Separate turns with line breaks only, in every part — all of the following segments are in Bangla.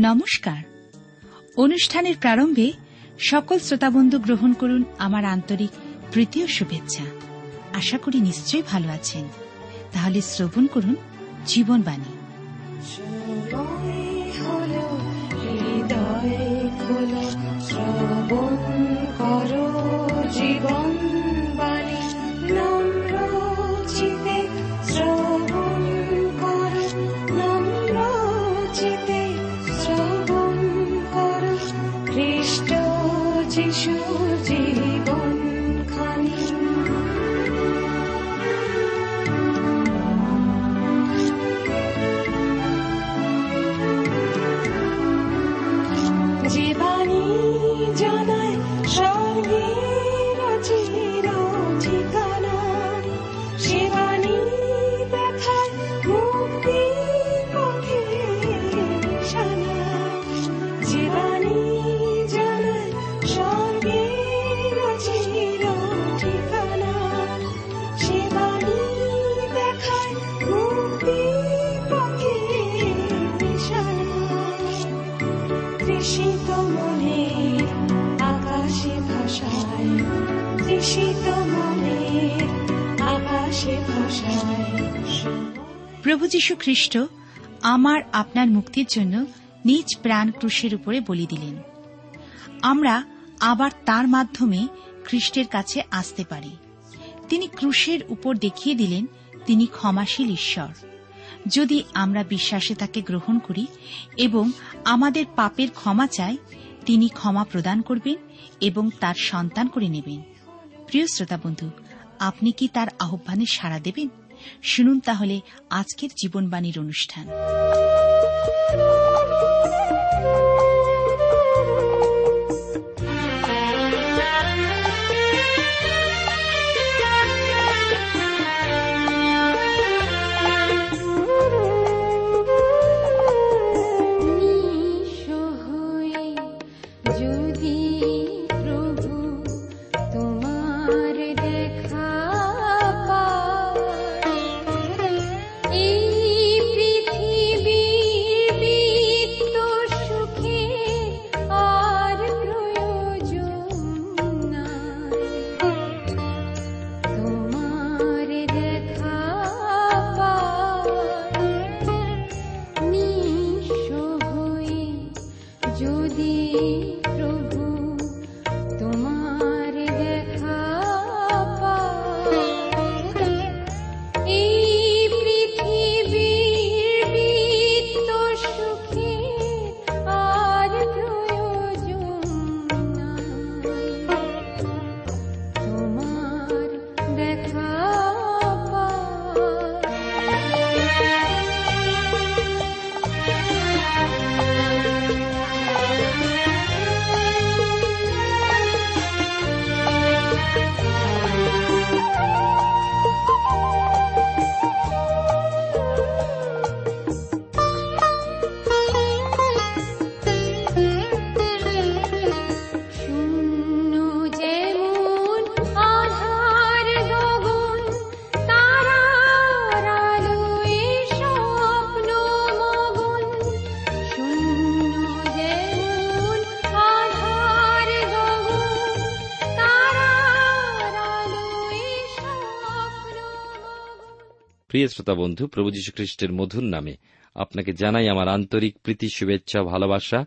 নমস্কার। অনুষ্ঠানের প্রারম্ভে সকল শ্রোতাবন্ধু গ্রহণ করুন আমার আন্তরিক তৃতীয় শুভেচ্ছা। আশা করি নিশ্চয়ই ভালো আছেন। তাহলে শ্রবণ করুন জীবনবাণী।
হৃদয় খ্রিস্ট
আমার আপনার মুক্তির জন্য নিজ প্রাণ ক্রুশের উপরে বলি দিলেন। আমরা আবার তার মাধ্যমে খ্রিস্টের কাছে আসতে পারি। তিনি ক্রুশের উপর দেখিয়ে দিলেন, তিনি ক্ষমাশীল ঈশ্বর। যদি আমরা বিশ্বাসে তাকে গ্রহণ করি এবং আমাদের পাপের ক্ষমা চাই, তিনি ক্ষমা প্রদান করবেন এবং তার সন্তান করে নেবেন। প্রিয় শ্রোতা বন্ধু, আপনি কি তার আহ্বানে সাড়া দেবেন? শুনুন তাহলে আজকের জীবনবাণীর অনুষ্ঠান।
প্রিয় শ্রোতা বন্ধু, প্রভু খ্রিস্টের মধুর নামে আপনাকে জানাই আমার আন্তরিক প্রীতি, শুভেচ্ছা, ভালোবাসা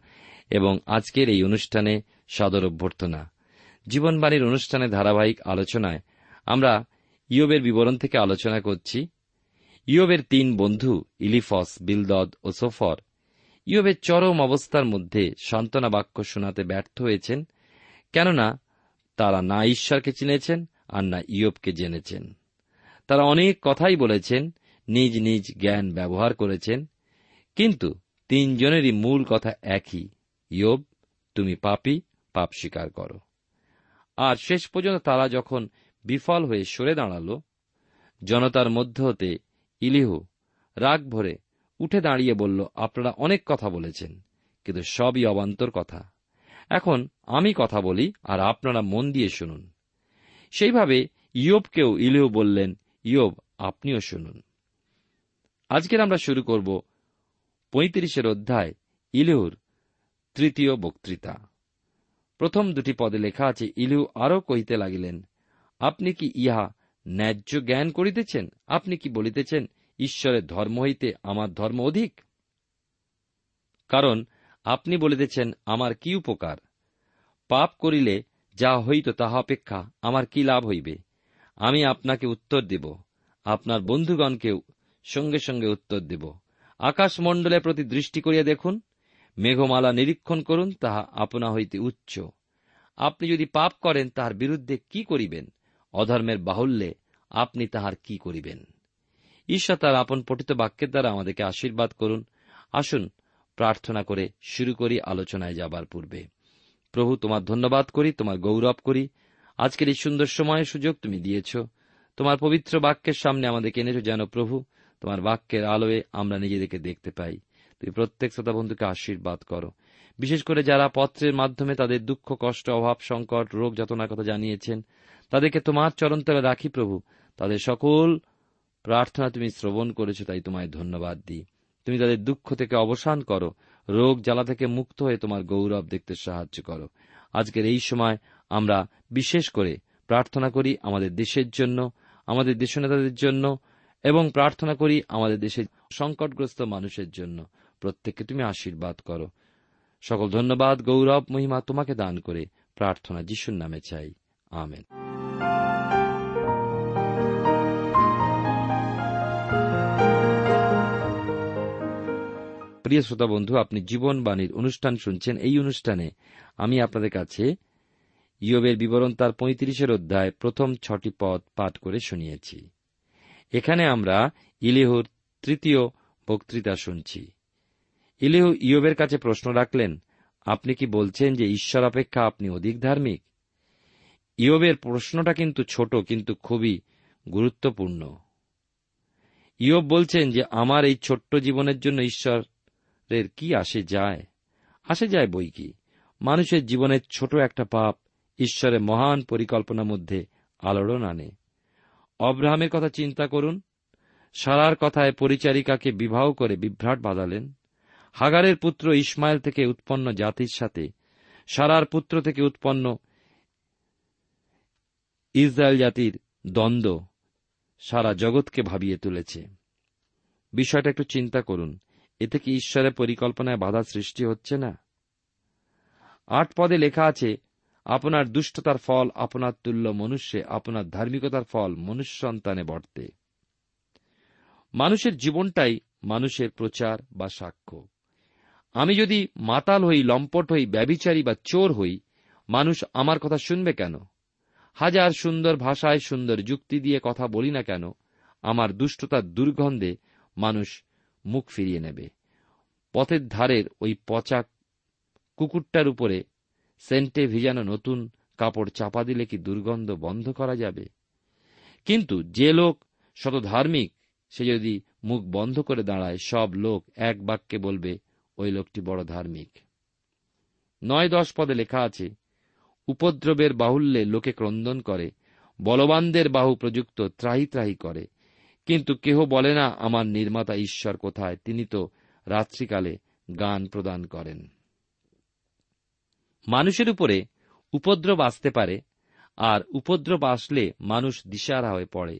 এবং আজকের এই অনুষ্ঠানে সদর অভ্যর্থনা। জীবনবাণীর অনুষ্ঠানে ধারাবাহিক আলোচনায় আমরা ইয়োবের বিবরণ থেকে আলোচনা করছি। ইয়োবের তিন বন্ধু, ইলিফস, বিলদদ ও সোফর, ইয়োবের চরম অবস্থার মধ্যে সান্ত্বনা বাক্য শোনাতে ব্যর্থ হয়েছেন, কেননা তারা না ঈশ্বরকে চিনেছেন আর না ইয়োবকে জেনেছেন। তারা অনেক কথাই বলেছেন, নিজ নিজ জ্ঞান ব্যবহার করেছেন, কিন্তু তিনজনেরই মূল কথা একই, ইয়োব, তুমি পাপী, পাপ স্বীকার করো। আর শেষ পর্যন্ত তারা যখন বিফল হয়ে সরে দাঁড়াল, জনতার মধ্য হতে ইলিহু রাগ ভরে উঠে দাঁড়িয়ে বলল, আপনারা অনেক কথা বলেছেন, কিন্তু সবই অবান্তর কথা। এখন আমি কথা বলি আর আপনারা মন দিয়ে শুনুন। সেইভাবে ইয়োবকেও ইলিহু বললেন ইয়োব, আপনিও শুনুন। আজকের আমরা শুরু করব পঁয়ত্রিশের অধ্যায়, ইলিহুর তৃতীয় বক্তৃতা। প্রথম দুটি পদে লেখা আছে ইলু আরও কহিতে লাগিলেন, আপনি কি ইহা ন্যায্য জ্ঞান করিতেছেন? আপনি কি বলিতেছেন, ঈশ্বরের ধর্ম হইতে আমার ধর্ম অধিক? কারণ আপনি বলিতেছেন, আমার কি উপকার? পাপ করিলে যা হইত তাহা অপেক্ষা, আমার কি লাভ হইবে? আমি আপনাকে উত্তর দিব। আপনার বন্ধুগণকেও সঙ্গে সঙ্গে উত্তর দিব। আকাশমণ্ডলের প্রতি দৃষ্টি করিয়া দেখুন, মেঘমালা নিরীক্ষণ করুন, তাহা আপনা হইতে উচ্চ। আপনি যদি পাপ করেন, তাহার বিরুদ্ধে কি করিবেন? অধর্মের বাহুল্যে আপনি তাহার কি করিবেন? ঈশ্বর তার আপন পঠিত বাক্যের দ্বারা আমাদেরকে আশীর্বাদ করুন। আসুন, প্রার্থনা করে শুরু করি, আলোচনায় যাবার পূর্বে। প্রভু, তোমার ধন্যবাদ করি, তোমার গৌরব করি। আজকের এই সুন্দর সময়ের সুযোগ তুমি দিয়েছ। তোমার পবিত্র বাক্যের সামনে আমাদেরকে এনেছো যেন প্রভু, তোমার বাক্যের আলোয় আমরা নিজেদেরকে দেখতে পাই। তুমি প্রত্যেক শ্রোতা বন্ধুকে আশীর্বাদ করো। বিশেষ করে যারা পত্রের মাধ্যমে তাদের দুঃখ, কষ্ট, অভাব, সংকট, রোগ যতনার কথা জানিয়েছেন, তাদেরকে তোমার চরণতলে রাখি প্রভু। তাদের সকল প্রার্থনা তুমি শ্রবণ করেছ, তাই তোমায় ধন্যবাদ দিই। তুমি তাদের দুঃখ থেকে অবসান করো। রোগ, জ্বালা থেকে মুক্ত হয়ে তোমার গৌরব দেখতে সাহায্য করো। আজকের এই সময় আমরা বিশেষ করে প্রার্থনা করি আমাদের দেশের জন্য, আমাদের দেশনেতাদের জন্য, এবং প্রার্থনা করি আমাদের দেশের সংকটগ্রস্ত মানুষের জন্য। প্রত্যেককে তুমি আশীর্বাদ করো। সকল ধন্যবাদ, গৌরব, মহিমা তোমাকে দান করে প্রার্থনা যিশুর নামে চাই। আমেন। প্রিয় শ্রোতা বন্ধু, আপনি জীবনবাণীর অনুষ্ঠান শুনছেন। এই অনুষ্ঠানে আমি আপনাদের কাছে ইয়বের বিবরণ তার পঁয়ত্রিশের অধ্যায়, প্রথম ছটি পদ পাঠ করে শুনিয়েছি। এখানে আমরা ইলেহুর তৃতীয় বক্তৃতা শুনছি। ইলেহু ইয়বের কাছে প্রশ্ন রাখলেন, আপনি কি বলছেন যে ঈশ্বর অপেক্ষা আপনি অধিক ধার্মিক? ইয়বের প্রশ্নটা কিন্তু ছোট, কিন্তু খুবই গুরুত্বপূর্ণ। ইয়ব বলছেন যে আমার এই ছোট্ট জীবনের জন্য ঈশ্বরের কি আসে যায়? আসে যায় বই কি? মানুষের জীবনের ছোট একটা পাপ ঈশ্বরের মহান পরিকল্পনার মধ্যে আলোড়ন আনে। অব্রাহামের কথা চিন্তা করুন। সারার কথায় পরিচারিকাকে বিবাহ করে বিভ্রাট বাঁধালেন। হাগারের পুত্র ইসমাইল থেকে উৎপন্ন জাতির সাথে, সারার পুত্র থেকে উৎপন্ন ইসরায়েল জাতির দ্বন্দ্ব সারা জগৎকে ভাবিয়ে তুলেছে। বিষয়টা একটু চিন্তা করুন। এতে কি ঈশ্বরের পরিকল্পনায় বাধা সৃষ্টি হচ্ছে না? আট পদে লেখা আছে আপনার দুষ্টতার ফল, আপনার তুল্য মনুষ্যে, আপনার ধার্মিকতার ফল, মনুষ্য সন্তানে বর্তে। মানুষের জীবনটাই মানুষের প্রচার বা সাক্ষ্য। আমি যদি মাতাল হই, লম্পট হই ব্যবিচারী বা চোর হই, মানুষ আমার কথা শুনবে কেন? হাজার সুন্দর ভাষায় সুন্দর যুক্তি দিয়ে কথা বলি না কেন? আমার দুষ্টতার দুর্গন্ধে মানুষ মুখ ফিরিয়ে নেবে। পথের ধারের ওই পচা কুকুরটার উপরে সেন্টে ভিজানো নতুন কাপড় চাপা দিলে কি দুর্গন্ধ বন্ধ করা যাবে? কিন্তু যে লোক শত ধার্মিক সে যদি মুখ বন্ধ করে দাঁড়ায়, সব লোক এক বাক্যে বলবে, ওই লোকটি বড় ধার্মিক। নয় দশ পদে লেখা আছে, উপদ্রবের বাহুল্যে লোকে ক্রন্দন করে, বলবানদের বাহু প্রযুক্ত ত্রাহি ত্রাহি করে। কিন্তু কেহ বলে না, আমার নির্মাতা ঈশ্বর কোথায়? তিনি তো রাত্রিকালে গান প্রদান করেন। মানুষের উপরে উপদ্রব আসতে পারে, আর উপদ্রব আসলে মানুষ দিশারা হয়ে পড়ে।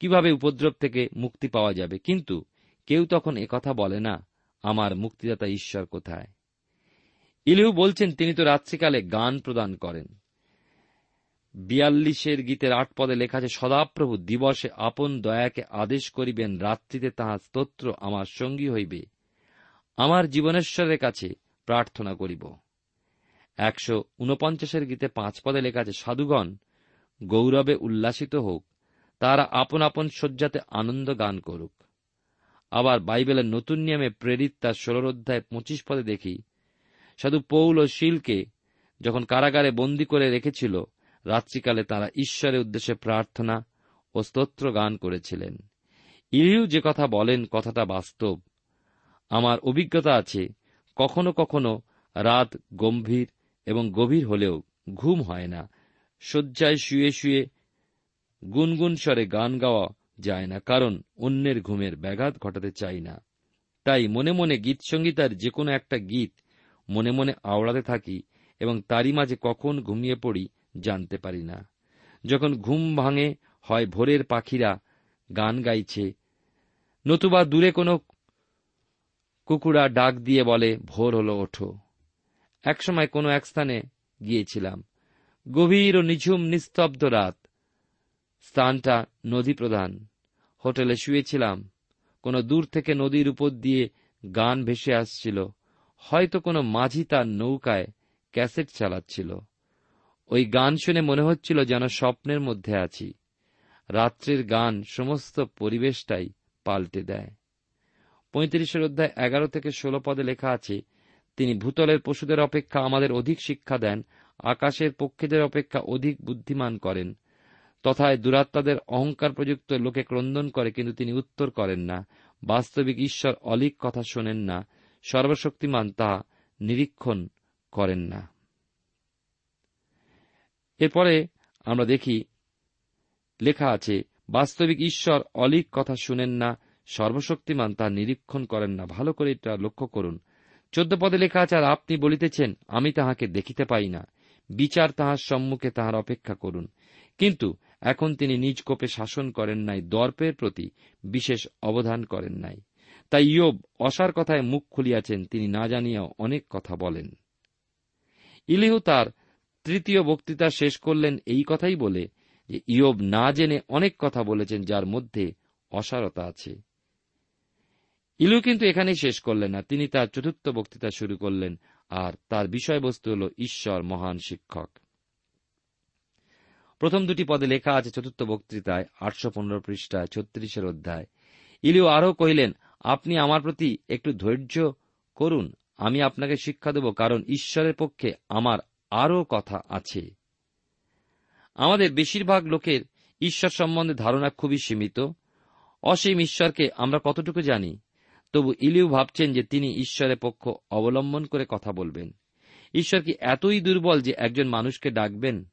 কীভাবে উপদ্রব থেকে মুক্তি পাওয়া যাবে? কিন্তু কেউ তখন একথা বলে না, আমার মুক্তিদাতা ঈশ্বর কোথায়? ইলিহু বলছেন, তিনি তো রাত্রিকালে গান প্রদান করেন। বিয়াল্লিশের গীতের আট পদে লেখা আছে, সদাপ্রভু, দিবসে আপন দয়াকে আদেশ করিবেন, রাত্রিতে তাহার স্তোত্র আমার সঙ্গী হইবে। আমার জীবনেশ্বরের কাছে প্রার্থনা করিব। একশো উনপঞ্চাশের গীতে পাঁচ পদে লেখা আছে, সাধুগণ, গৌরবে উল্লাসিত হোক, তারা আপন আপন শয্যাতে আনন্দ গান করুক। আবার বাইবেলের নতুন নিয়মে প্রেরিত তার ষোলর অধ্যায় পঁচিশ পদে দেখি, সাধু পৌল ও শিলকে যখন কারাগারে বন্দী করে রেখেছিল, রাত্রিকালে তারা ঈশ্বরের উদ্দেশ্যে প্রার্থনা ও স্তোত্র গান করেছিলেন। ইলিউ যে কথা বলেন, কথাটা বাস্তব। আমার অভিজ্ঞতা আছে, কখনো কখনো রাত গম্ভীর এবং গভীর হলেও ঘুম হয় না। শয্যায় শুয়ে শুয়ে গুনগুন স্বরে গান গাওয়া যায় না, কারণ অন্যের ঘুমের ব্যাঘাত ঘটাতে চাই না। তাই মনে মনে গীত সঙ্গীতার যে কোনো একটা গীত মনে মনে আওড়াতে থাকি এবং তারই মাঝে কখন ঘুমিয়ে পড়ি জানতে পারি না। যখন ঘুম ভাঙে হয় ভোরের পাখিরা গান গাইছে, নতুবা দূরে কোনো কুকুরা ডাক দিয়ে বলে, ভোর হলো, ওঠো। একসময় কোনো এক স্থানে গিয়েছিলাম। গভীর ও নিঝুম নিস্তব্ধ রাত। স্থানটা নদী প্রধান হোটেলে শুয়েছিলাম। কোনো দূর থেকে নদীর উপর দিয়ে গান ভেসে আসছিল। হয়তো কোনো মাঝি তার নৌকায় ক্যাসেট চালাচ্ছিল। ওই গান শুনে মনে হচ্ছিল যেন স্বপ্নের মধ্যে আছি। রাত্রির গান সমস্ত পরিবেশটাই পাল্টে দেয়। পঁয়ত্রিশের অধ্যায় এগারো থেকে ষোলো পদে লেখা আছে তিনি ভূতলের পশুদের অপেক্ষা আমাদের অধিক শিক্ষা দেন, আকাশের পক্ষীদের অপেক্ষা অধিক বুদ্ধিমান করেন, তথায় দুরাত্মাদের অহংকার প্রযুক্ত লোকে ক্রন্দন করে কিন্তু তিনি উত্তর করেন না, বাস্তবিক ঈশ্বর অলিক কথা শোনেন না, সর্বশক্তিমান তা নিরীক্ষণ করেন না। এরপরে আমরা দেখি, লেখা আছে, বাস্তবিক ঈশ্বর অলিক কথা শুনেন না, সর্বশক্তিমান তা নিরীক্ষণ করেন না। ভালো করে এটা লক্ষ্য করুন। চোদ্দ পদে লেখা আছে, আর আপনি বলিতেছেন, আমি তাহাকে দেখিতে পাই না। বিচার তাহার সম্মুখে তাহার অপেক্ষা করুন। কিন্তু এখন তিনি নিজ কোপে শাসন করেন নাই, দর্পের প্রতি বিশেষ অবধান করেন নাই। তাই ইয়োব অসার কথায় মুখ খুলিয়াছেন, তিনি না জানিয়াও অনেক কথা বলেন। ইলিহু তার তৃতীয় বক্তৃতা শেষ করলেন, এই কথাই বলে যে, ইয়োব না জেনে অনেক কথা বলেছেন, যার মধ্যে অসারতা আছে। ইলু কিন্তু এখানেই শেষ করলেন না। তিনি তার চতুর্থ বক্তৃতা শুরু করলেন আর তার বিষয়বস্তু হল ঈশ্বর মহান শিক্ষক। প্রথম দুটি পদে লেখা আছে চতুর্থ বক্তৃতায়, আটশো পনেরো পৃষ্ঠায়, ছত্রিশের অধ্যায়। ইলিও আরও কহিলেন, আপনি আমার প্রতি একটু ধৈর্য করুন, আমি আপনাকে শিক্ষা দেব, কারণ ঈশ্বরের পক্ষে আমার আরও কথা আছে। আমাদের বেশিরভাগ লোকের ঈশ্বর সম্বন্ধে ধারণা খুবই সীমিত। অসীম ঈশ্বরকে আমরা কতটুকু জানি? তবু ইলিউ ভাবছেন যে তিনি ঈশ্বরের পক্ষ অবলম্বন করে কথা বলবেন। ঈশ্বর কি এতই দুর্বল যে একজন মানুষকে ডাকবেন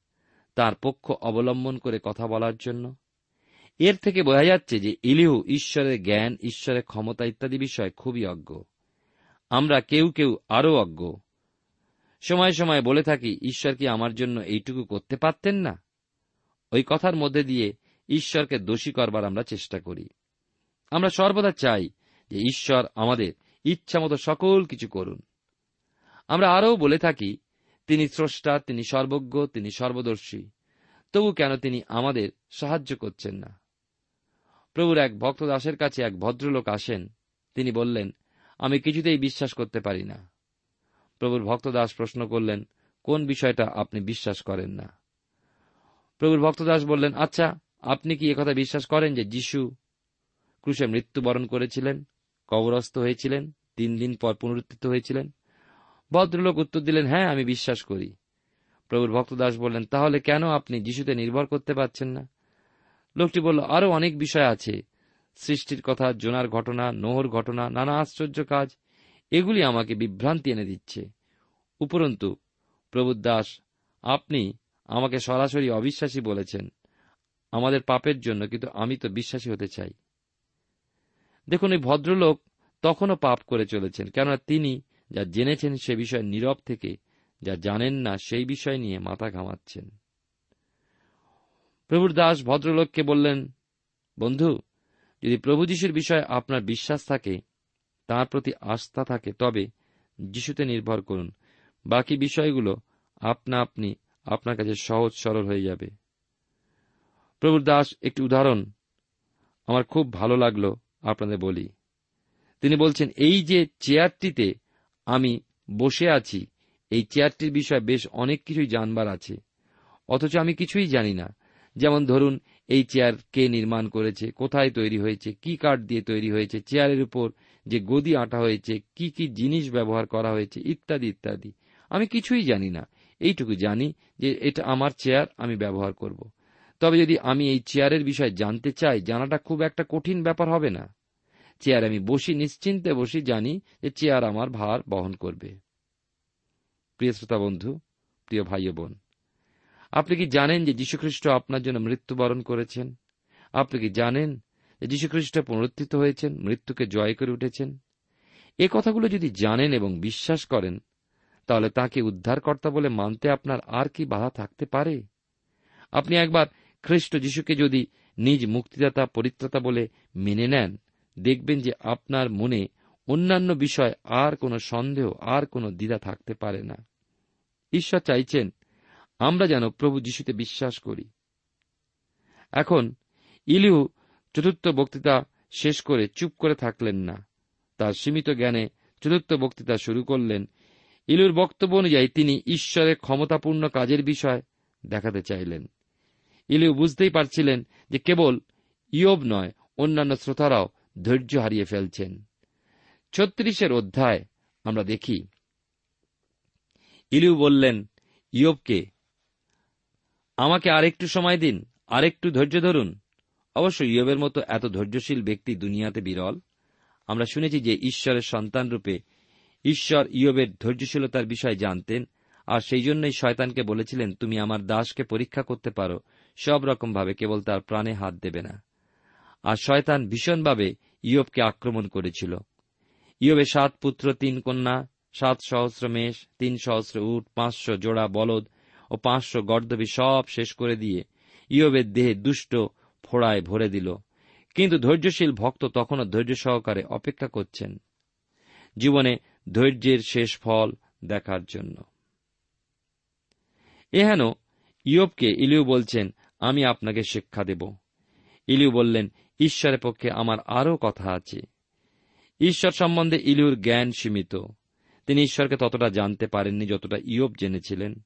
তার পক্ষ অবলম্বন করে কথা বলার জন্য? এর থেকে বোঝা যাচ্ছে যে ইলিহু ঈশ্বরের জ্ঞান, ঈশ্বরের ক্ষমতা ইত্যাদি বিষয়ে খুবই অজ্ঞ। আমরা কেউ কেউ আরও অজ্ঞ। সময় সময় বলে থাকি, ঈশ্বর কি আমার জন্য এইটুকু করতে পারতেন না? ওই কথার মধ্যে দিয়ে ঈশ্বরকে দোষী করবার আমরা চেষ্টা করি। আমরা সর্বদা চাই যে ঈশ্বর আমাদের ইচ্ছামতো সকল কিছু করুন। আমরা আরও বলে থাকি, তিনি স্রষ্টা, তিনি সর্বজ্ঞ, তিনি সর্বদর্শী। তবু কেন তিনি আমাদের সাহায্য করছেন না? প্রভুর এক ভক্ত দাসের কাছে এক ভদ্রলোক আসেন। তিনি বললেন, আমি কিছুতেই বিশ্বাস করতে পারি না। প্রভুর ভক্তদাস প্রশ্ন করলেন, কোন বিষয়টা আপনি বিশ্বাস করেন না? প্রভুর ভক্তদাস বললেন আচ্ছা আপনি কি একথা বিশ্বাস করেন যে যিশু ক্রুশে মৃত্যুবরণ করেছিলেন? কবরস্থ হয়েছিলেন, তিন দিন পর পুনরুত্থিত হয়েছিলেন। ভদ্রলোক উত্তর দিলেন হ্যাঁ আমি বিশ্বাস করি। প্রভুর ভক্তদাস বললেন, তাহলে কেন আপনি যিশুতে নির্ভর করতে পারছেন না? লোকটি বলল আরও অনেক বিষয় আছে। সৃষ্টির কথা, জোনার ঘটনা, নোহর ঘটনা, নানা আশ্চর্য কাজ, এগুলি আমাকে বিভ্রান্তি এনে দিচ্ছে। উপরন্তু, প্রভুর দাস, আপনি আমাকে সরাসরি অবিশ্বাসী বলেছেন। আমাদের পাপের জন্য কিন্তু আমি তো বিশ্বাসী হতে চাই। দেখুন, এই ভদ্রলোক তখনও পাপ করে চলেছেন, কেননা তিনি যা জেনেছেন সে বিষয়ে নীরব থেকে, যা জানেন না সেই বিষয় নিয়ে মাথা ঘামাচ্ছেন। প্রভুর দাস ভদ্রলোককে বললেন, বন্ধু, যদি প্রভু যিশুর বিষয়ে আপনার বিশ্বাস থাকে, তার প্রতি আস্থা থাকে, তবে যিশুতে নির্ভর করুন। বাকি বিষয়গুলো আপনা আপনি আপনার কাছে সহজ সরল হয়ে যাবে। প্রভুর দাস একটি উদাহরণ। আমার খুব ভালো লাগল আপনাদের বলি। তিনি বলছেন, এই যে চেয়ারটিতে আমি বসে আছি, এই চেয়ারটির বিষয়ে বেশ অনেক কিছুই জানবার আছে। অথচ আমি কিছুই জানি না। যেমন ধরুন, এই চেয়ার কে নির্মাণ করেছে, কোথায় তৈরি হয়েছে, কি কাঠ দিয়ে তৈরি হয়েছে, চেয়ারের উপর যে গদি আটা হয়েছে, কি কি জিনিস ব্যবহার করা হয়েছে, ইত্যাদি ইত্যাদি। আমি কিছুই জানি না। এইটুকু জানি যে এটা আমার চেয়ার, আমি ব্যবহার করব। তবে যদি আমি এই চেয়ারের বিষয়ে জানতে চাই, জানাটা খুব একটা কঠিন ব্যাপার হবে না। চেয়ার আমি বসি, নিশ্চিন্তে বসি, জানি যে চেয়ার আমার ভার বহন করবে। প্রিয় শ্রোতা বন্ধু, প্রিয় ভাই বোন, আপনি কি জানেন যে যীশুখ্রিস্ট আপনার জন্য মৃত্যুবরণ করেছেন? আপনি কি জানেন যে যীশুখ্রিস্ট পুনরুত্থিত হয়েছেন, মৃত্যুকে জয় করে উঠেছেন? এ কথাগুলো যদি জানেন এবং বিশ্বাস করেন, তাহলে তাকে উদ্ধারকর্তা বলে মানতে আপনার আর কি বাধা থাকতে পারে? আপনি একবার খ্রিস্ট যিশুকে যদি নিজ মুক্তিদাতা, পরিত্রাতা বলে মেনে নেন, দেখবেন যে আপনার মনে অন্যান্য বিষয় আর কোনো সন্দেহ, আর কোনো দ্বিধা থাকতে পারে না। ঈশ্বর চাইছেন আমরা যেন প্রভু যিশুতে বিশ্বাস করি। এখন ইলিউ চতুর্থ বক্তৃতা শেষ করে চুপ করে থাকলেন না। তার সীমিত জ্ঞানে চতুর্থ বক্তৃতা শুরু করলেন। ইলুর বক্তব্য অনুযায়ী তিনি ঈশ্বরের ক্ষমতাপূর্ণ কাজের বিষয় দেখাতে চাইলেন। ইলিউ বুঝতেই পারছিলেন যে কেবল ইয়ব নয়, অন্যান্য শ্রোতারাও ধৈর্য হারিয়ে ফেলছেন। ছত্রিশের অধ্যায় আমরা দেখি। ইলিউ বললেন, ইয়বকে, আমাকে আরেকটু সময় দিন, আরেকটু ধৈর্য ধরুন। অবশ্য ইয়বের মতো এত ধৈর্যশীল ব্যক্তি দুনিয়াতে বিরল। আমরা শুনেছি যে ঈশ্বরের সন্তান রূপে ঈশ্বর ইয়বের ধৈর্যশীলতার বিষয় জানতেন, আর সেই জন্যই শয়তানকে বলেছিলেন, তুমি আমার দাসকে পরীক্ষা করতে পারো সব রকমভাবে কেবল তার প্রাণে হাত দেবে না। আর শয়তান ভীষণভাবে ইয়বকে আক্রমণ করেছিল। ইয়বে সাত পুত্র, তিন কন্যা, সাত সহস্র মেষ, তিন সহস্র উট, পাঁচশো জোড়া বলদ ও পাঁচশো গর্দবি সব শেষ করে দিয়ে ইয়বের দেহে দুষ্ট ফোড়ায় ভরে দিল। কিন্তু ধৈর্যশীল ভক্ত তখনও ধৈর্য সহকারে অপেক্ষা করছেন জীবনে ধৈর্যের শেষ ফল দেখার জন্য। এহেন ইয়বকে ইলিউ বলছেন আমি আপনাকে শিক্ষা দেব। ইলিউ বললেন, ঈশ্বরের পক্ষে আমার আরও কথা আছে। ঈশ্বর সম্বন্ধে ইলিউর জ্ঞান সীমিত। তিনি ঈশ্বরকে ততটা জানতে পারেননি যতটা ইয়ব জেনেছিলেন।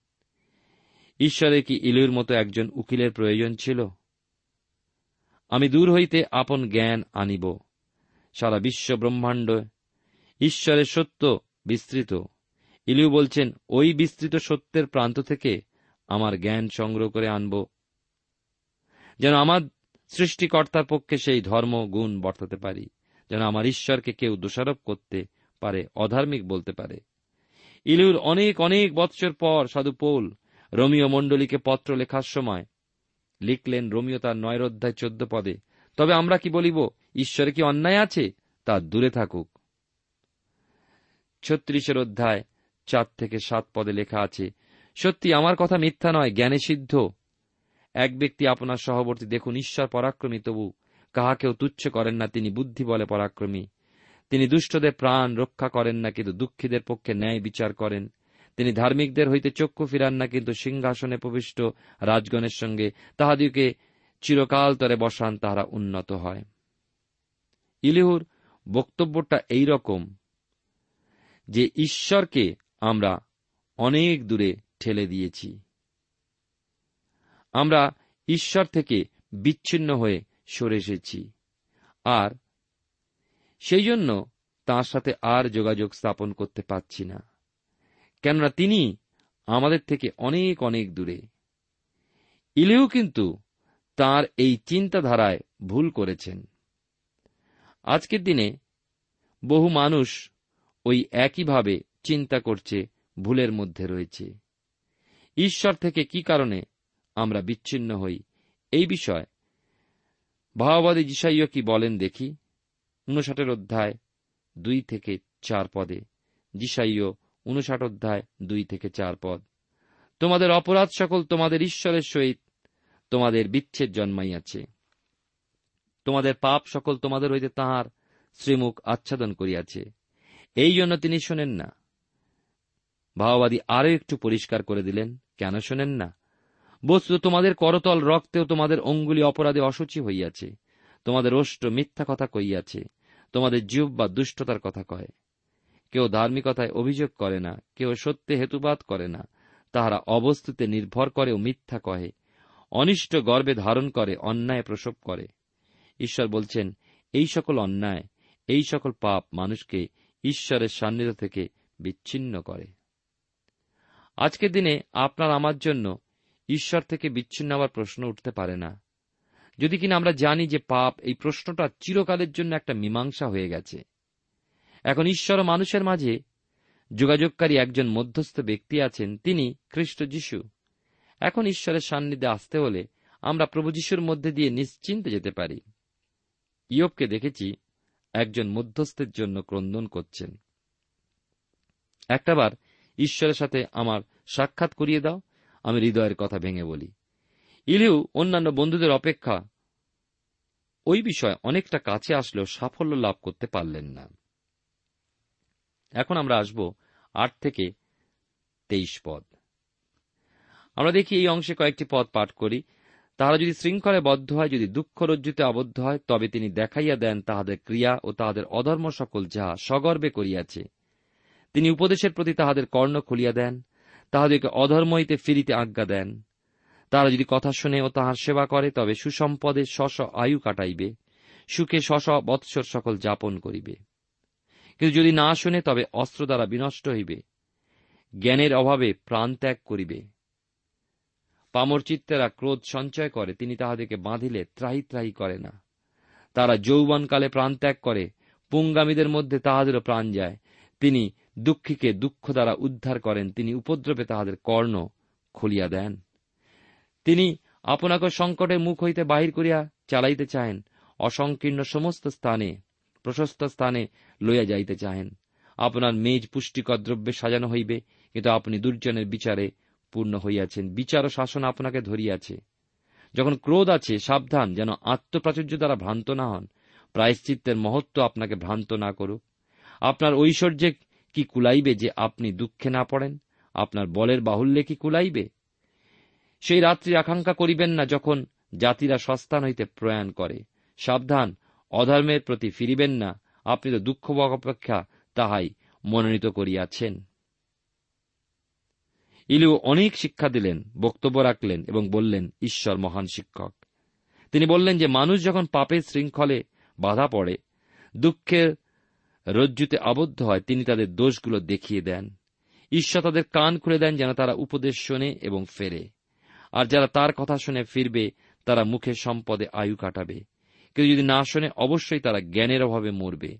ঈশ্বরের কি ইলিউর মতো একজন উকিলের প্রয়োজন ছিল? আমি দূর হইতে আপন জ্ঞান আনিব। সারা বিশ্ব ব্রহ্মাণ্ড ঈশ্বরের সত্য বিস্তৃত। ইলিউ বলছেন, ওই বিস্তৃত সত্যের প্রান্ত থেকে আমার জ্ঞান সংগ্রহ করে আনব। যেন আমার সৃষ্টিকর্তার পক্ষে সেই ধর্ম, গুণ বর্তাতে পারি, যেন আমার ঈশ্বরকে কেউ দোষারোপ করতে পারে, অধার্মিক বলতে পারে। ইলিউর অনেক অনেক বৎসর পর সাধু পৌল রোমিও মণ্ডলীকে পত্র লেখার সময় লিখলেন রোমিও তার নয় অধ্যায় চোদ্দ পদে, তবে আমরা কি বলিব, ঈশ্বরে কি অন্যায় আছে? তা দূরে থাকুক। ছত্রিশের অধ্যায় চার থেকে সাত পদে লেখা আছে, সত্যি আমার কথা মিথ্যা নয়, জ্ঞানে সিদ্ধ। এক ব্যক্তি আপনার সহবর্তী, দেখুন, ঈশ্বর পরাক্রমী, তবু কাহাকেও তুচ্ছ করেন না, তিনি বুদ্ধি বলে পরাক্রমী। তিনি দুষ্টদের প্রাণ রক্ষা করেন না, কিন্তু দুঃখীদের পক্ষে ন্যায় বিচার করেন। তিনি ধার্মিকদের হইতে চক্ষু ফিরান না, কিন্তু সিংহাসনে প্রবিষ্ট রাজগণের সঙ্গে তাহাদিকে চিরকাল তরে বসান, তাহারা উন্নত হয়। ইলিহুর বক্তব্যটা এই রকম, যে ঈশ্বরকে আমরা অনেক দূরে ঠেলে দিয়েছি। আমরা ঈশ্বর থেকে বিচ্ছিন্ন হয়ে সরে এসেছি। আর সেই জন্য তাঁর সাথে আর যোগাযোগ স্থাপন করতে পারছি না। কেননা তিনি আমাদের থেকে অনেক অনেক দূরে। ইলেও কিন্তু তার এই চিন্তাধারায় ভুল করেছেন। আজকের দিনে বহু মানুষ ওই একইভাবে চিন্তা করছে, ভুলের মধ্যে রয়েছে। ঈশ্বর থেকে কি কারণে আমরা বিচ্ছিন্ন হই। এই বিষয় ভাওবাদী জিসাইয় কি বলেন দেখি। উনষাটের অধ্যায় দুই থেকে চার পদে। জিসাইয় উনষাট অধ্যায় দুই থেকে চার পদ। তোমাদের অপরাধ সকল তোমাদের ঈশ্বরের সহিত তোমাদের বিচ্ছেদ জন্মাইয়াছে। তোমাদের পাপ সকল তোমাদের হইতে তাহার শ্রীমুখ আচ্ছাদন করিয়াছে। এই জন্য তিনি শোনেন না। ভাওবাদী আরও একটু পরিষ্কার করে দিলেন, কেন শোনেন না? বস্তু তোমাদের করতল রক্তেও তোমাদের অঙ্গুলি অপরাধে অসুচি হইয়াছে। তোমাদের অষ্ট মিথ্যা কথা কইয়াছে। তোমাদের জীব বা দুষ্টতার কথা কয়। কেউ ধার্মিকতায় অভিযোগ করে না, কেউ সত্যে হেতুবাদ করে না। তাহারা অবস্তুতে নির্ভর করে ও মিথ্যা কহে। অনিষ্ট গর্বে ধারণ করে, অন্যায় প্রসব করে। ঈশ্বর বলছেন, এই সকল অন্যায়, এই সকল পাপ মানুষকে ঈশ্বরের সান্নিধ্য থেকে বিচ্ছিন্ন করে। আজকের দিনে আপনার আমার জন্য ঈশ্বর থেকে বিচ্ছিন্ন হওয়ার প্রশ্ন উঠতে পারে না। যদি কিনা আমরা জানি যে পাপ, এই প্রশ্নটা চিরকালের জন্য একটা মীমাংসা হয়ে গেছে। এখন ঈশ্বর মানুষের মাঝে যোগাযোগকারী একজন মধ্যস্থ ব্যক্তি আছেন, তিনি খ্রিস্ট যিশু। এখন ঈশ্বরের সান্নিধ্যে আসতে হলে আমরা প্রভু যিশুর মধ্যে দিয়ে নিশ্চিন্তে যেতে পারি। ইয়বকে দেখেছি একজন মধ্যস্থের জন্য ক্রন্দন করছেন। একটাবার ঈশ্বরের সাথে আমার সাক্ষাৎ করিয়ে দাও। আমি হৃদয়ের কথা ভেঙে বলি। ইলিউ, অন্যান্য বন্ধুদের অপেক্ষা ওই বিষয়ে অনেকটা কাছে আসলেও সাফল্য লাভ করতে পারলেন না। এখন আমরা আসব আট থেকে তেইশ পদ। আমরা দেখি এই অংশে কয়েকটি পদ পাঠ করি। তাহারা যদি শৃঙ্খলে বদ্ধ হয়, যদি দুঃখ রজ্জুতে আবদ্ধ হয়, তবে তিনি দেখাইয়া দেন তাহাদের ক্রিয়া ও তাহাদের অধর্ম সকল যাহা সগর্বে করিয়াছে। তিনি উপদেশের প্রতি তাহাদের কর্ণ খুলিয়া দেন। তাহাদেরকে অধর্ম হইতে ফিরিতে আজ্ঞা দেন। তারা যদি কথা শুনে ও তাহার সেবা করে, তবে সুসম্পদে শশ আয়ু কাটাইবে। সুখে শশ বৎসর সকল যাপন করিবে। কিন্তু যদি না শুনে, তবে অস্ত্র দ্বারা বিনষ্ট হইবে। জ্ঞানের অভাবে প্রাণ ত্যাগ করিবে। পামর চিত্তেরা ক্রোধ সঞ্চয় করে, তিনি তাহাদেরকে বাঁধিলে ত্রাহি ত্রাহি করে না। তারা যৌবনকালে প্রাণ ত্যাগ করে, পুঙ্গামীদের মধ্যে তাহাদেরও প্রাণ যায়। তিনি দুঃখীকে দুঃখ দ্বারা উদ্ধার করেন। তিনি উপদ্রবে তাহাদের কর্ণ খুলিয়া দেন। তিনি আপনাকে সংকটের মুখ হইতে বাহির করিয়া চালাইতে চাহেন, অসংকীর্ণ সমস্ত স্থানে, প্রশস্ত স্থানে লইয়া যাইতে চাহেন। আপনার মেজ পুষ্টিকর দ্রব্যে সাজানো হইবে, কিন্তু আপনি দুর্জনের বিচারে পূর্ণ হইয়াছেন। বিচার ও শাসন আপনাকে ধরিয়াছে। যখন ক্রোধ আছে, সাবধান, যেন আত্মপ্রাচুর্য দ্বারা ভ্রান্ত না হন। প্রায়শ্চিত্তের মহত্ব আপনাকে ভ্রান্ত না করুক। আপনার ঐশ্বর্যে কি কুলাইবে যে আপনি দুঃখে না পড়েন? আপনার বলের বাহুল্যে কি কুলাইবে? সেই রাত্রি আকাঙ্ক্ষা করিবেন না যখন জাতিরা সস্তান হইতে প্রয়াণ করে। সাবধান, অধর্মের প্রতি ফিরিবেন না। আপনি তো দুঃখ অপেক্ষা তাহাই মনোনীত করিয়াছেন। ইলু অনেক শিক্ষা দিলেন, বক্তব্য রাখলেন এবং বললেন, ঈশ্বর মহান শিক্ষক। তিনি বললেন যে, মানুষ যখন পাপের শৃঙ্খলে বাধা পড়ে, দুঃখের রজ্জুতে আবদ্ধ হয়, তিনি তাদের দোষগুলো দেখিয়ে দেন। ঈশ্বর তাদের কান খুলে দেন যেন তারা উপদেশ শোনে এবং ফেরে। আর যারা তার কথা শুনে ফিরবে, তারা মুখে সম্পদে আয়ু কাটাবে। কেউ যদি না শোনে, অবশ্যই তারা জ্ঞানের অভাবে মরবে।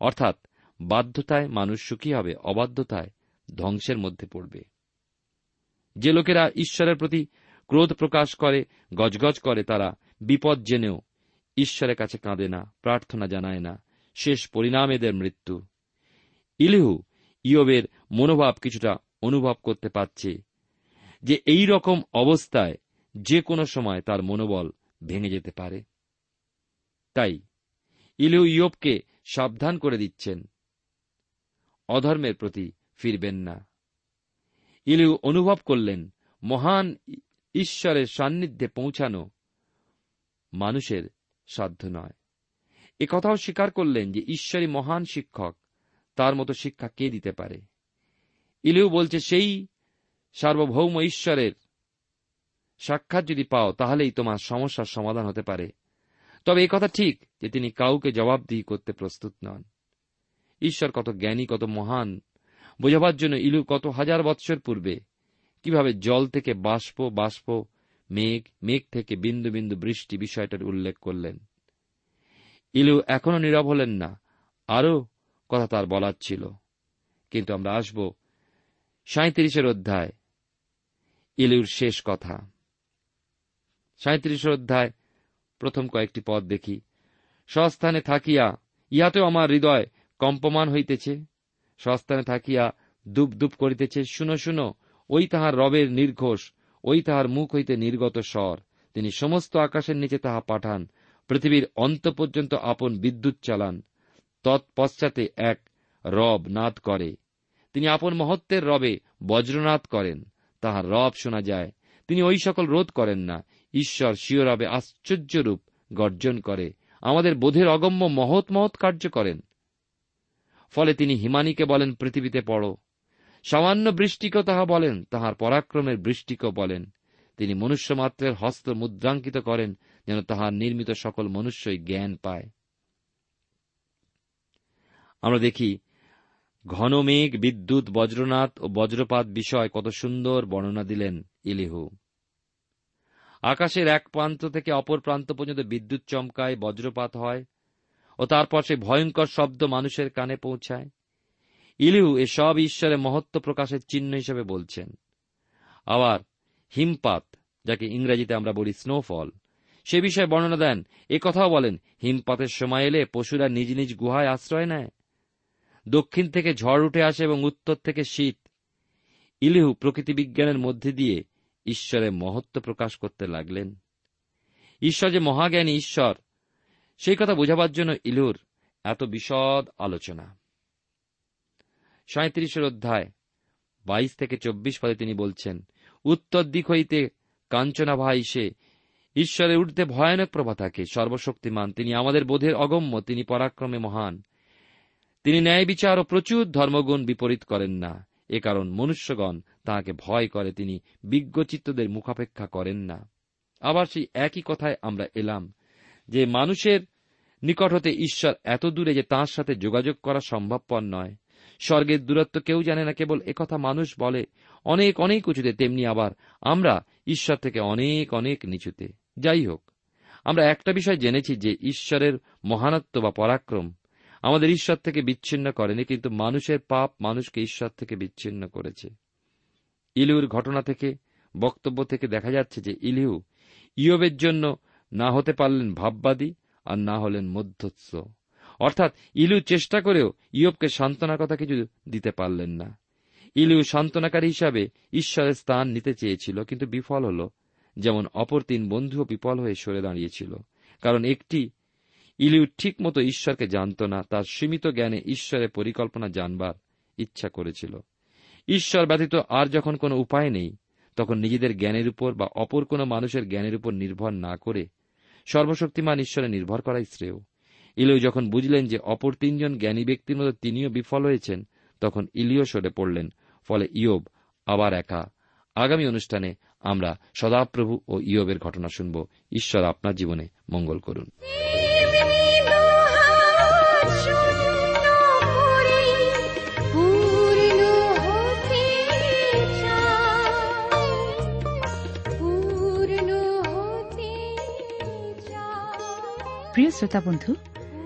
অর্থাৎ, বাধ্যতায় মানুষ সুখী হবে, অবাধ্যতায় ধ্বংসের মধ্যে পড়বে। যে লোকেরা ঈশ্বরের প্রতি ক্রোধ প্রকাশ করে, গজগজ করে, তারা বিপদ জেনেও ঈশ্বরের কাছে কাঁদে না, প্রার্থনা জানায় না। শেষ পরিণাম এদের মৃত্যু। ইলিহু ইয়বের মনোভাব কিছুটা অনুভব করতে পারছে যে এই রকম অবস্থায় যে কোনো সময় তার মনোবল ভেঙে যেতে পারে। তাই ইলিহু ইয়বকে সাবধান করে দিচ্ছেন। অধর্মের প্রতি ফিরবেন না। ইলিউ অনুভব করলেন মহান ঈশ্বরের সান্নিধ্যে পৌঁছানো মানুষের সাধ্য নয়। কথাও স্বীকার করলেন যে ঈশ্বরই মহান শিক্ষক। তার মতো শিক্ষা কে দিতে পারে? ইলিউ বলছে, সেই সার্বভৌম ঈশ্বরের সাক্ষাৎ যদি পাও, তাহলেই তোমার সমস্যার সমাধান হতে পারে। তবে কথা ঠিক যে তিনি কাউকে জবাবদিহি করতে প্রস্তুত নন। ঈশ্বর কত জ্ঞানী, কত মহান। বোঝাবার জন্য ইলু কত হাজার বৎসর পূর্বে কীভাবে জল থেকে বাষ্প বাষ্প, মেঘ মেঘ থেকে বিন্দু বিন্দু বৃষ্টি বিষয়টার উল্লেখ করলেন। ইলু এখনও নীরব হলেন না, আরও কথা তার বলার ছিল। কিন্তু আমরা আসব সাঁত্রিশের অধ্যায় ইলুর শেষ কথা। সাঁত্রিশের অধ্যায়, প্রথম কয়েকটি পদ দেখি। স্বস্থানে থাকিয়া, ইহাতেও আমার হৃদয় কম্পমান হইতেছে। স্বস্থানে থাকিয়া দুপ দুপ করিতেছে। শুনো শুনো, ওই তাহার রবের নির্ঘোষ, ওই তাহার মুখ হইতে নির্গত স্বর। তিনি সমস্ত আকাশের নিচে তাহা পাঠান। পৃথিবীর অন্ত পর্যন্ত আপন বিদ্যুৎ চালান। তৎপশ্চাতে এক রব নাদ করে। তিনি আপন মহত্বের রবে বজ্রনাথ করেন। তাহার রব শোনা যায়, তিনি ওই সকল রোধ করেন না। ঈশ্বর শিওরবে আশ্চর্যরূপ গর্জন করে, আমাদের বোধের অগম্য মহৎ মহৎ কার্য করেন। ফলে তিনি হিমানীকে বলেন, পৃথিবীতে পড়ো। সামান্য বৃষ্টিকেও তাহা বলেন, তাহার পরাক্রমের বৃষ্টিকেও বলেন। তিনি মনুষ্যমাত্রের হস্ত মুদ্রাঙ্কিত করেন যেন তাহার নির্মিত সকল মনুষ্যই জ্ঞান পায়। আমরা দেখি ঘন মেঘ বিদ্যুৎ, বজ্রনাথ ও বজ্রপাত বিষয় কত সুন্দর বর্ণনা দিলেন ইলিহু। আকাশের এক প্রান্ত থেকে অপর প্রান্ত পর্যন্ত বিদ্যুৎ চমকায়, বজ্রপাত হয় ও তারপর সে ভয়ঙ্কর শব্দ মানুষের কানে পৌঁছায়। ইলিহু এ সব ঈশ্বরের মহত্ব প্রকাশের চিহ্ন হিসেবে বলছেন। আবার হিমপাত যাকে ইংরেজিতে আমরা বলি স্নোফল সে বিষয়ে বর্ণনা দেন, এ কথাও বলেন, হিমপাতের সময় এলে পশুরা নিজ নিজ গুহায় আশ্রয় নেয়। দক্ষিণ থেকে ঝড় উঠে আসে এবং উত্তর থেকে শীত। ইলিহু প্রকৃতি বিজ্ঞানের মধ্যে দিয়ে ঈশ্বরের মহত্ব প্রকাশ করতে লাগলেন। ঈশ্বর যে মহাজ্ঞানী ঈশ্বর, সেই কথা বোঝাবার জন্য ইলুর এত বিশদ আলোচনা। সাঁত্রিশের অধ্যায়, বাইশ থেকে চব্বিশ পদে তিনি বলছেন, উত্তর দিক হইতে কাঞ্চনা ভাই সে ঈশ্বরের ঊর্ধ্বে ভয়ানক প্রভা থাকে, সর্বশক্তিমান। তিনি আমাদের বোধের অগম্য, তিনি পরাক্রমে মহান। তিনি ন্যায় বিচার ও প্রচুর ধর্মগুণ বিপরীত করেন না। এ কারণ মনুষ্যগণ তাহাকে ভয় করে, তিনি বিজ্ঞচিত্তদের মুখাপেক্ষা করেন না। আবার সেই একই কথায় আমরা এলাম যে মানুষের নিকট হতে ঈশ্বর এত দূরে যে তাঁর সাথে যোগাযোগ করা সম্ভবপর নয়। স্বর্গের দূরত্ব কেউ জানে না, কেবল একথা মানুষ বলে। অনেক অনেক উঁচুতে, তেমনি আবার আমরা ঈশ্বর থেকে অনেক অনেক নিচুতে। যাই হোক, আমরা একটা বিষয় জেনেছি যে ঈশ্বরের মহানত্ব বা পরাক্রম আমাদের ঈশ্বর থেকে বিচ্ছিন্ন করেনি, কিন্তু মানুষের পাপ মানুষকে ঈশ্বর থেকে বিচ্ছিন্ন করেছে। ইলিউর ঘটনা থেকে, বক্তব্য থেকে দেখা যাচ্ছে যে ইলিউ ইয়বের জন্য না হতে পারলেন ভাববাদী আর না হলেন মধ্যস্থ। অর্থাৎ ইলু চেষ্টা করেও ইয়বকে সান্ত্বনার কথা কিছু দিতে পারলেন না। ইলু সান্ত্বনাকারী হিসাবে ঈশ্বরের স্থান নিতে চেয়েছিল, কিন্তু বিফল হল। যেমন অপর তিন বন্ধুও বিফল হয়ে সরে দাঁড়িয়েছিল। কারণ একটি, ইলিউ ঠিক মতো ঈশ্বরকে জানত না, তার সীমিত জ্ঞানে ঈশ্বরের পরিকল্পনা জানবার ইচ্ছা করেছিল। ঈশ্বর ব্যতীত আর যখন কোনো উপায় নেই, তখন নিজেদের জ্ঞানের উপর বা অপর কোনো মানুষের জ্ঞানের উপর নির্ভর না করে সর্বশক্তিমান ঈশ্বরে নির্ভর করাই শ্রেয়। ইলিও যখন বুঝলেন যে অপর তিনজন জ্ঞানী ব্যক্তির মতো তিনিও বিফল হয়েছেন, তখন ইলিও সরে পড়লেন, ফলে ইয়োব আবার একা আগামী অনুষ্ঠানে আমরা সদাপ্রভু ও ইয়োবের ঘটনা শুনব ঈশ্বর আপনার জীবনে মঙ্গল করুন।
প্রিয় শ্রোতা বন্ধু